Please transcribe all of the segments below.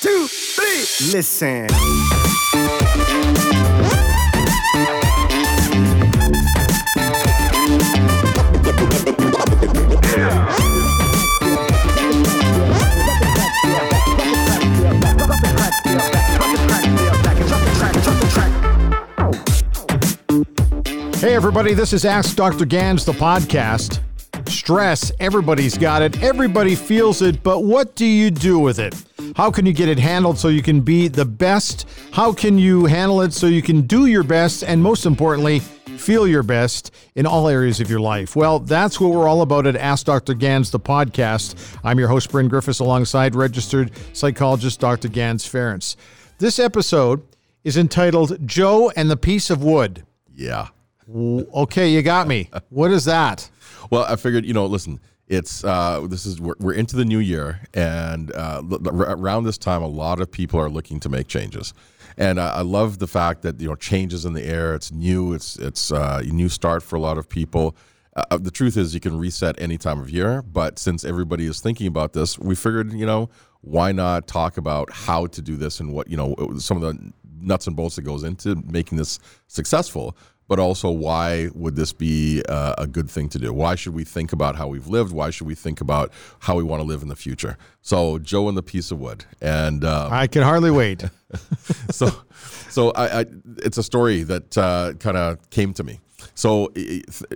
two, three. Listen. Hey, everybody, this is Ask Dr. Gans, the podcast. Stress, everybody's got it, everybody feels it, but what do you do with it? How can you get it handled so you can be the best? How can you handle it so you can do your best? And most importantly, feel your best in all areas of your life. Well, that's what we're all about at Ask Dr. Gans, the podcast. I'm your host, Bryn Griffiths, alongside registered psychologist Dr. Gans Ferdinands. This episode is entitled Joe and the Piece of Wood. Yeah. Okay, you got me. What is that? Well, I figured, you know, listen, it's uh, this is we're, we're into the new year, and uh, around this time, a lot of people are looking to make changes, and uh, I love the fact that you know changes in the air. It's new. It's it's uh, a new start for a lot of people. Uh, the truth is, you can reset any time of year, but since everybody is thinking about this, we figured, you know, why not talk about how to do this and what you know some of the nuts and bolts that goes into making this successful but also why would this be uh, a good thing to do? Why should we think about how we've lived? Why should we think about how we want to live in the future? So, Joe and the piece of wood, and um, I can hardly wait. so, so I, I, it's a story that uh, kind of came to me. So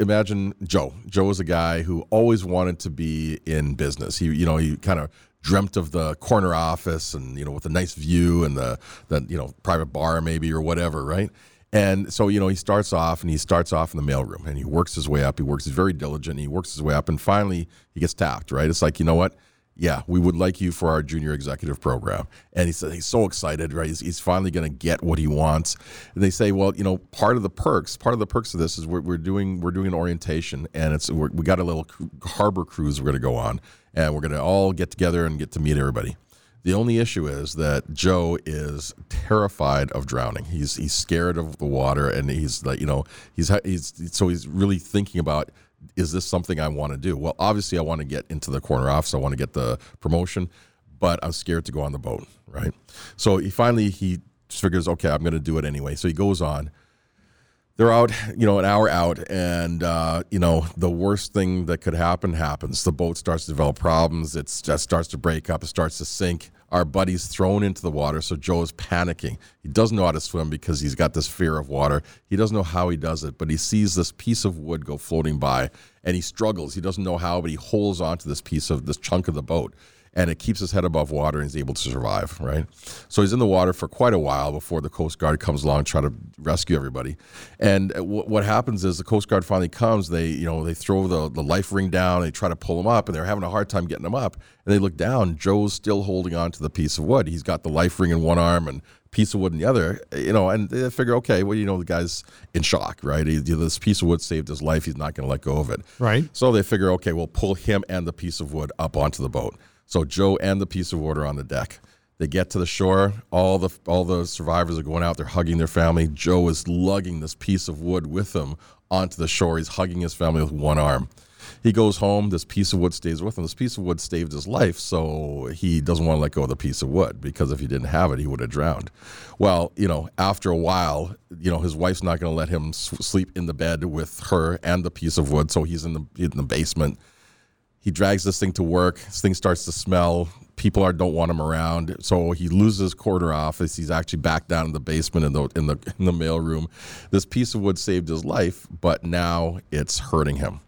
imagine Joe. Joe was a guy who always wanted to be in business. He, you know, he kind of dreamt of the corner office and you know with a nice view and the the you know private bar maybe or whatever, right? And so, you know, he starts off and he starts off in the mailroom and he works his way up. He works, he's very diligent. He works his way up and finally he gets tapped, right? It's like, you know what? Yeah, we would like you for our junior executive program. And he said he's so excited, right? He's, he's finally going to get what he wants. And they say, well, you know, part of the perks, part of the perks of this is we're, we're doing we're doing an orientation, and it's we got a little harbor cruise we're going to go on, and we're going to all get together and get to meet everybody. The only issue is that Joe is terrified of drowning. He's he's scared of the water, and he's like, you know, he's he's so he's really thinking about is this something I want to do? Well, obviously, I want to get into the corner office. I want to get the promotion, but I'm scared to go on the boat, right? So he finally he figures, okay, I'm going to do it anyway. So he goes on they're out, you know, an hour out, and uh, you know the worst thing that could happen happens. The boat starts to develop problems. It starts to break up. It starts to sink. Our buddy's thrown into the water, so Joe is panicking. He doesn't know how to swim because he's got this fear of water. He doesn't know how he does it, but he sees this piece of wood go floating by, and he struggles. He doesn't know how, but he holds onto this piece of this chunk of the boat and it keeps his head above water and he's able to survive, right? So he's in the water for quite a while before the Coast Guard comes along trying to rescue everybody. And w- what happens is the Coast Guard finally comes, they, you know, they throw the, the life ring down, they try to pull him up, and they're having a hard time getting him up. And they look down, Joe's still holding on to the piece of wood. He's got the life ring in one arm and piece of wood in the other, you know, and they figure, okay, well, you know, the guy's in shock, right? He, this piece of wood saved his life. He's not going to let go of it. Right. So they figure, okay, we'll pull him and the piece of wood up onto the boat. So Joe and the piece of wood are on the deck. They get to the shore. All the all the survivors are going out. They're hugging their family. Joe is lugging this piece of wood with him onto the shore. He's hugging his family with one arm. He goes home. This piece of wood stays with him. This piece of wood saved his life, so he doesn't want to let go of the piece of wood because if he didn't have it, he would have drowned. Well, you know, after a while, you know, his wife's not going to let him sleep in the bed with her and the piece of wood, so he's in the in the basement he drags this thing to work. This thing starts to smell. People are don't want him around, so he loses quarter office. He's actually back down in the basement in the in the in the mail room. This piece of wood saved his life, but now it's hurting him.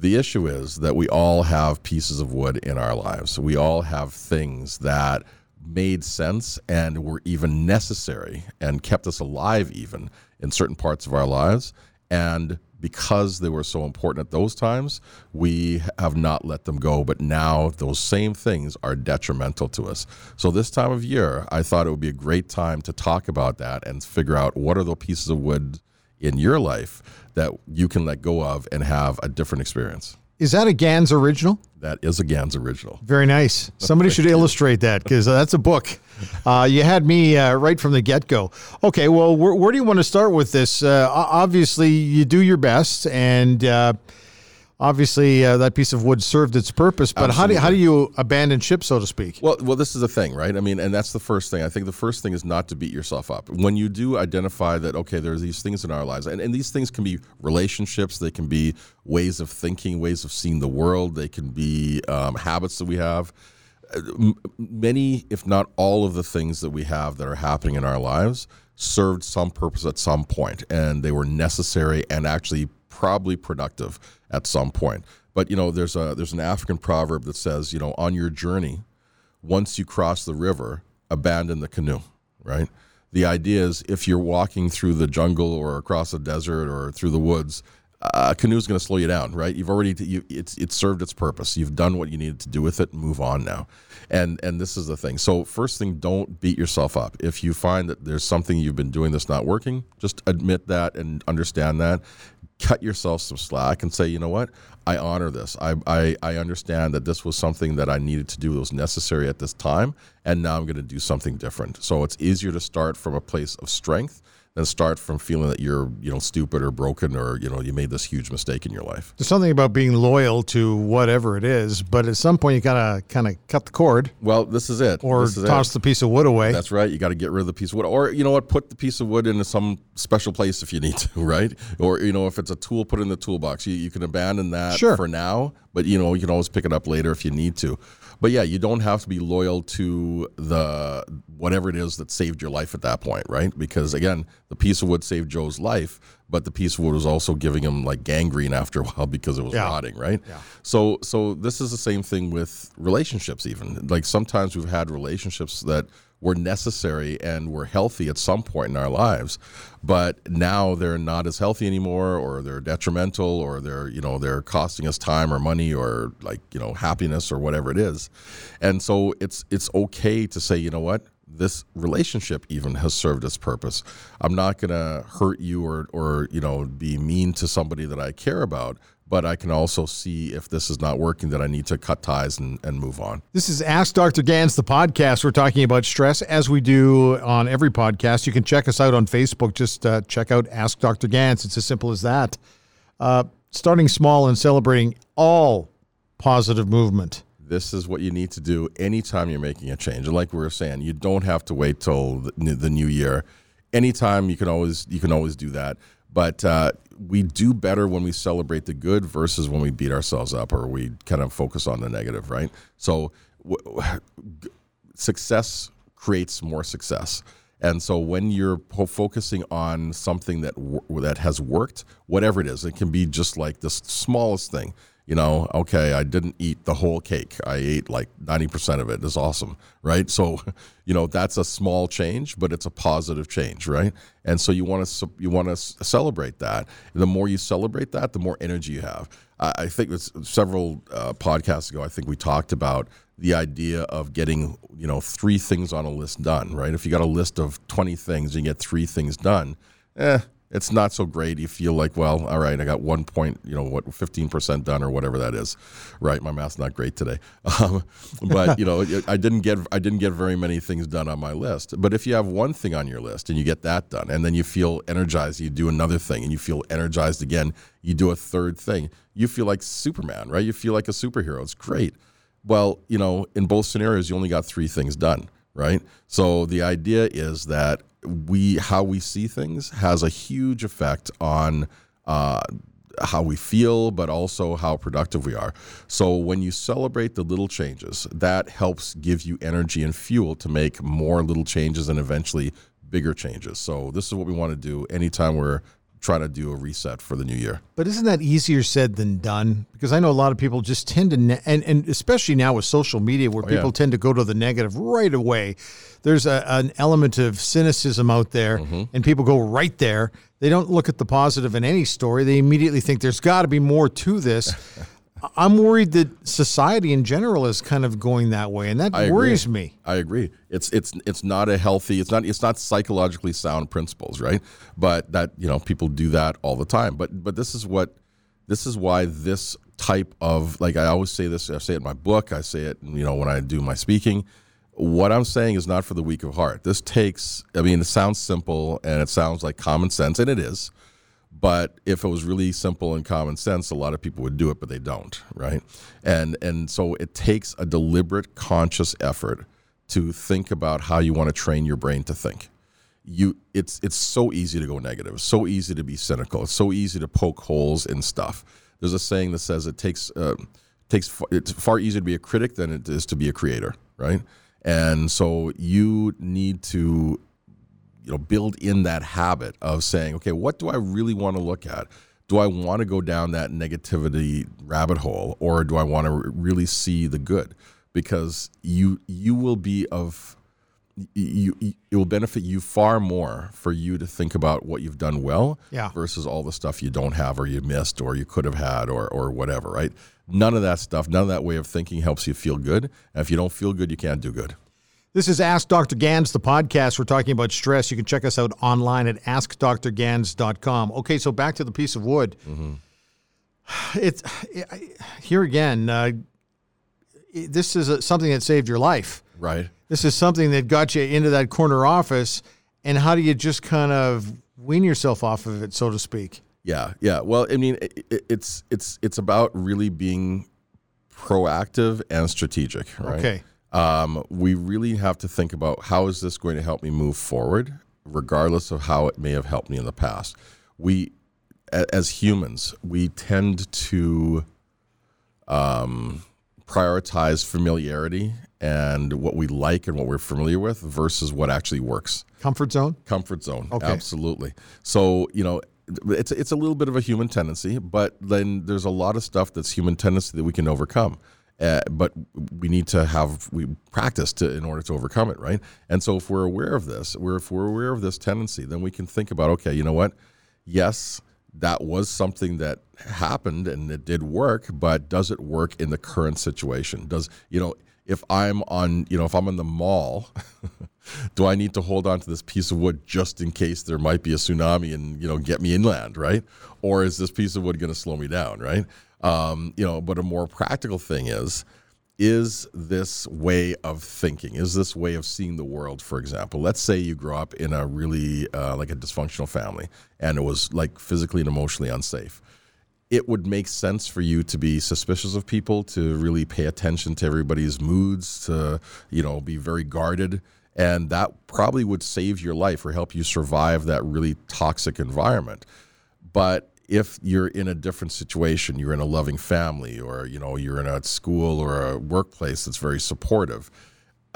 The issue is that we all have pieces of wood in our lives. We all have things that made sense and were even necessary and kept us alive even in certain parts of our lives. And because they were so important at those times, we have not let them go. But now those same things are detrimental to us. So this time of year, I thought it would be a great time to talk about that and figure out what are the pieces of wood in your life that you can let go of and have a different experience. Is that a Gans original? That is a Gans original. Very nice. Somebody should illustrate that because that's a book. Uh, you had me uh, right from the get go. Okay, well, where, where do you want to start with this? Uh, obviously, you do your best, and uh, obviously uh, that piece of wood served its purpose. But how do how do you abandon ship, so to speak? Well, well, this is the thing, right? I mean, and that's the first thing. I think the first thing is not to beat yourself up. When you do identify that, okay, there are these things in our lives, and, and these things can be relationships, they can be ways of thinking, ways of seeing the world, they can be um, habits that we have. Uh, Many, if not all, of the things that we have that are happening in our lives served some purpose at some point, and they were necessary and actually probably productive at some point. But you know, there's a there's an African proverb that says, you know, on your journey, once you cross the river, abandon the canoe, right? The idea is if you're walking through the jungle or across a desert or through the woods, a canoe is going to slow you down, right? You've already you, it's it's served its purpose. You've done what you needed to do with it. Move on now, and and this is the thing. So first thing, don't beat yourself up. If you find that there's something you've been doing that's not working, just admit that and understand that. Cut yourself some slack and say, you know what? I honor this. I, I, I understand that this was something that I needed to do that was necessary at this time, and now I'm going to do something different. So it's easier to start from a place of strength than start from feeling that you're you know stupid or broken or you know you made this huge mistake in your life. There's something about being loyal to whatever it is, but at some point you gotta kind of cut the cord Well, this is it. or is it. toss the piece of wood away. That's right. You got to get rid of the piece of wood, or you know what, put the piece of wood into some special place if you need to, right? Or you know, if it's a tool, put it in the toolbox. You, you can abandon that Sure. for now, but you know, you can always pick it up later if you need to. But yeah, you don't have to be loyal to the whatever it is that saved your life at that point, right? Because again, the piece of wood saved Joe's life, but the piece of wood was also giving him like gangrene after a while because it was Yeah. rotting, right? Yeah. So so this is the same thing with relationships even. Like sometimes we've had relationships that were necessary and were healthy at some point in our lives, but now they're not as healthy anymore or they're detrimental or they're, you know, they're costing us time or money or like, you know, happiness or whatever it is. And so it's it's okay to say, you know what? this relationship even has served its purpose. I'm not going to hurt you or, or, you know, be mean to somebody that I care about, but I can also see if this is not working that I need to cut ties and, and move on. This is Ask Dr. Gans, the podcast. We're talking about stress as we do on every podcast. You can check us out on Facebook. Just uh, check out Ask Dr. Gans. It's as simple as that. Uh, starting small and celebrating all positive movement. This is what you need to do anytime you're making a change. And like we were saying, you don't have to wait till the, new- the new year. Anytime you can always you can always do that. But uh, we do better when we celebrate the good versus when we beat ourselves up or we kind of focus on the negative, right? So w- w- success creates more success. And so when you're po- focusing on something that w- that has worked, whatever it is, it can be just like the smallest thing. You know, okay, I didn't eat the whole cake. I ate like 90% of it. It's awesome, right? So, you know, that's a small change, but it's a positive change, right? And so you want to you want to celebrate that. The more you celebrate that, the more energy you have. I think it's several uh, podcasts ago. I think we talked about the idea of getting you know three things on a list done. Right? If you got a list of twenty things and you get three things done, eh, it's not so great. You feel like, well, all right, I got one point, you know, what, fifteen percent done or whatever that is. Right? My math's not great today, um, but you know, I didn't get I didn't get very many things done on my list. But if you have one thing on your list and you get that done, and then you feel energized, you do another thing, and you feel energized again, you do a third thing, you feel like Superman, right? You feel like a superhero. It's great. Well, you know, in both scenarios, you only got three things done, right? So the idea is that we, how we see things, has a huge effect on uh, how we feel, but also how productive we are. So when you celebrate the little changes, that helps give you energy and fuel to make more little changes and eventually bigger changes. So this is what we want to do anytime we're trying to do a reset for the new year. But isn't that easier said than done? Because I know a lot of people just tend to, ne- and, and especially now with social media where oh, people yeah. tend to go to the negative right away. There's a, an element of cynicism out there, mm-hmm. and people go right there. They don't look at the positive in any story. They immediately think there's got to be more to this. I'm worried that society in general is kind of going that way, and that I agree. worries me. I agree. It's it's it's not a healthy. It's not it's not psychologically sound principles, right? But that you know people do that all the time. But but this is what this is why this type of like I always say this. I say it in my book. I say it you know when I do my speaking. What I'm saying is not for the weak of heart. This takes. I mean, it sounds simple and it sounds like common sense, and it is. But if it was really simple and common sense, a lot of people would do it, but they don't, right? And and so it takes a deliberate, conscious effort to think about how you want to train your brain to think. You, it's it's so easy to go negative, it's so easy to be cynical, it's so easy to poke holes in stuff. There's a saying that says it takes uh, takes it's far easier to be a critic than it is to be a creator, right? And so you need to you know build in that habit of saying, okay, what do I really want to look at? Do I want to go down that negativity rabbit hole, or do I want to really see the good? Because you you will be of you, you, it will benefit you far more for you to think about what you've done well Yeah. versus all the stuff you don't have or you missed or you could have had or or whatever, right? None of that stuff, none of that way of thinking helps you feel good. And if you don't feel good, you can't do good. This is Ask Dr. Gans, the podcast. We're talking about stress. You can check us out online at askdrgans.com. Okay, so back to the piece of wood. It's here again. Uh, this is a, something that saved your life. Right? This is something that got you into that corner office. And how do you just kind of wean yourself off of it, so to speak? Yeah, yeah. Well, I mean, it, it, it's it's it's about really being proactive and strategic, right? Okay. Um, we really have to think about how is this going to help me move forward, regardless of how it may have helped me in the past. We, as humans, we tend to um, prioritize familiarity and what we like and what we're familiar with versus what actually works Comfort zone? comfort zone Okay. absolutely so you know it's it's a little bit of a human tendency but then there's a lot of stuff that's human tendency that we can overcome uh, but we need to have we practice to in order to overcome it right? And so if we're aware of this we're if we're aware of this tendency then we can think about okay you know what? Yes that was something that happened and it did work but does it work in the current situation? Does you know if i'm on you know if i'm in the mall do i need to hold on to this piece of wood just in case there might be a tsunami and you know get me inland right? Or is this piece of wood going to slow me down right um, you know but a more practical thing is is this way of thinking is this way of seeing the world for example? Let's say you grow up in a really uh, like a dysfunctional family and it was like physically and emotionally unsafe. It would make sense for you to be suspicious of people to really pay attention to everybody's moods to you know be very guarded. And that probably would save your life or help you survive that really toxic environment. But if you're in a different situation you're in a loving family or you know you're in a school or a workplace that's very supportive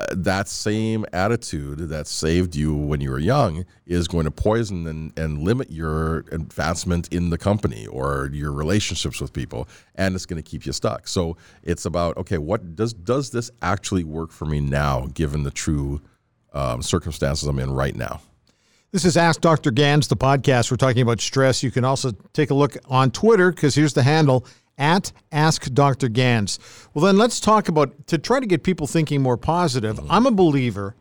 uh, that same attitude that saved you when you were young is going to poison and, and limit your advancement in the company or your relationships with people and it's going to keep you stuck. So it's about okay what does does this actually work for me now given the true um, circumstances i'm in right now This is Ask Dr. Gans, the podcast. We're talking about stress. You can also take a look on Twitter because here's the handle at Ask Dr. Gans. Well, then let's talk about to try to get people thinking more positive. I'm a believer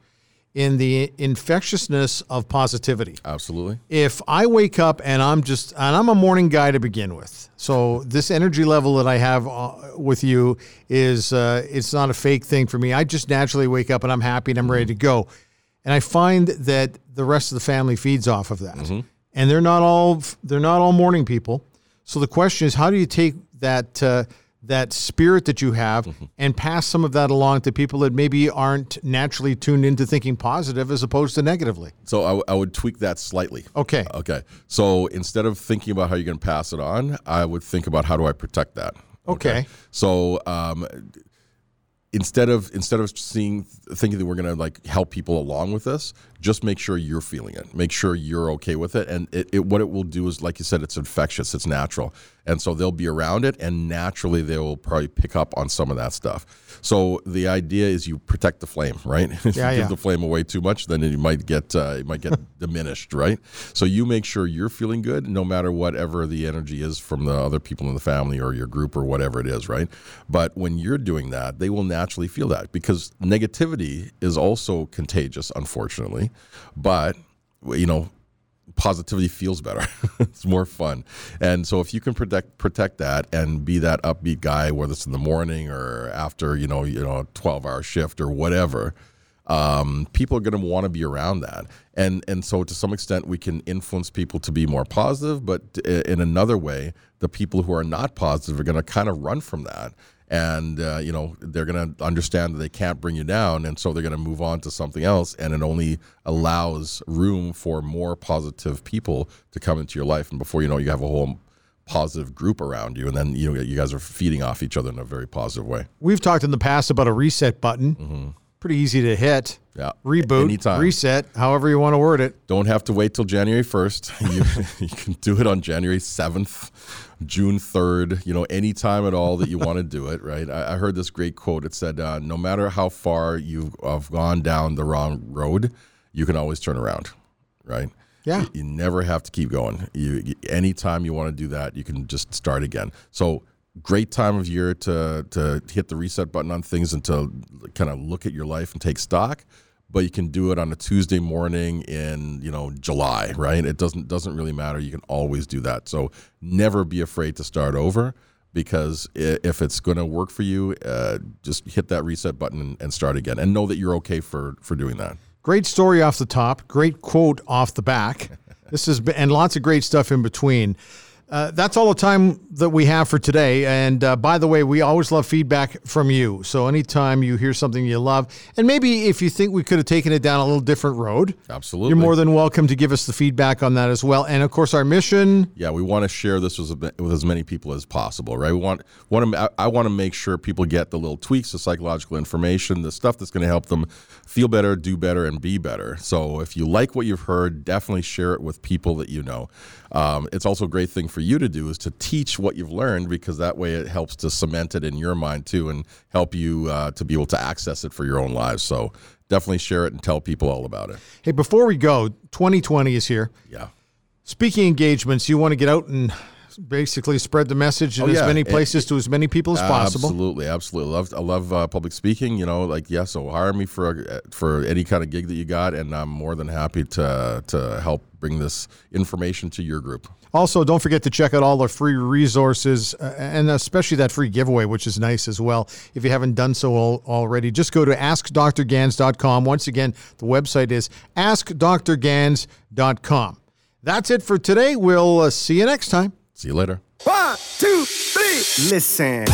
in the infectiousness of positivity. absolutely If I wake up and I'm just, and I'm a morning guy to begin with. So this energy level that I have uh, with you is, uh, it's not a fake thing for me. I just naturally wake up and I'm happy and I'm ready to go. And I find that the rest of the family feeds off of that. And they're not all, they're not all morning people. So the question is, how do you take that, uh, that spirit that you have and pass some of that along to people that maybe aren't naturally tuned into thinking positive as opposed to negatively? so I, w- I would tweak that slightly Okay. Okay. So instead of thinking about how you're going to pass it on, I would think about how do I protect that. Okay. So um, instead of instead of seeing thinking that we're going to like help people along with this, just make sure you're feeling it. Make sure you're okay with it. And it, it what it will do is, like you said, it's infectious. It's natural, and so they'll be around it, and naturally they will probably pick up on some of that stuff. So the idea is you protect the flame, right? if Yeah, you yeah. give the flame away too much, then it might get uh, it might get diminished, right? So you make sure you're feeling good, no matter whatever the energy is from the other people in the family or your group or whatever it is, right? But when you're doing that, they will naturally feel that because negativity is also contagious, unfortunately. But you know, positivity feels better. it's more fun. And so if you can protect protect that and be that upbeat guy, whether it's in the morning or after, you know, you know, a 12 hour shift or whatever, um, people are going to want to be around that. And and so to some extent we can influence people to be more positive, but in another way, the people who are not positive are going to kind of run from that and uh, you know they're going to understand that they can't bring you down and so they're going to move on to something else and it only allows room for more positive people to come into your life and before you know you have a whole positive group around you and then you know you guys are feeding off each other in a very positive way we've talked in the past about a reset button mm-hmm. Pretty easy to hit yeah reboot Anytime. reset however you want to word it don't have to wait till january 1st you, you can do it on january 7th June 3rd, you know, anytime at all that you want to do it, right? I, I, heard this great quote. It said, uh, no matter how far you've have gone down the wrong road, you can always turn around, right? Yeah. You, you never have to keep going. You, you anytime you want to do that, you can just start again. So great time of year to to hit the reset button on things and to kind of look at your life and take stock but you can do it on a Tuesday morning in you know July, right? It doesn't doesn't really matter. You can always do that. So never be afraid to start over because if it's going to work for you, uh, just hit that reset button and start again, and know that you're okay for for doing that. Great story off the top. Great quote off the back. This is and lots of great stuff in between. Uh, that's all the time that we have for today. And uh, by the way, we always love feedback from you. So anytime you hear something you love, and maybe if you think we could have taken it down a little different road, absolutely, you're more than welcome to give us the feedback on that as well. And of course, our mission. Yeah, we want to share this with, with as many people as possible, right? We want want to. I want to make sure people get the little tweaks, the psychological information, the stuff that's going to help them feel better, do better, and be better. So if you like what you've heard, definitely share it with people that you know. Um, it's also a great thing for you to do is to teach what you've learned because that way it helps to cement it in your mind too and help you uh, to be able to access it for your own lives. So definitely share it and tell people all about it. Hey, before we go, 2020 is here. Yeah. Speaking engagements, you want to get out and basically spread the message in oh, yeah. as many places it, to as many people as possible. Absolutely, absolutely. I love I love uh, public speaking. You know, like yeah. So hire me for for any kind of gig that you got, and I'm more than happy to to help bring this information to your group. Also, don't forget to check out all the free resources uh, and especially that free giveaway, which is nice as well. If you haven't done so already, just go to askdrgans.com. Once again, the website is askdrgans.com. That's it for today. We'll uh, see you next time. See you later. One, two, three. Listen.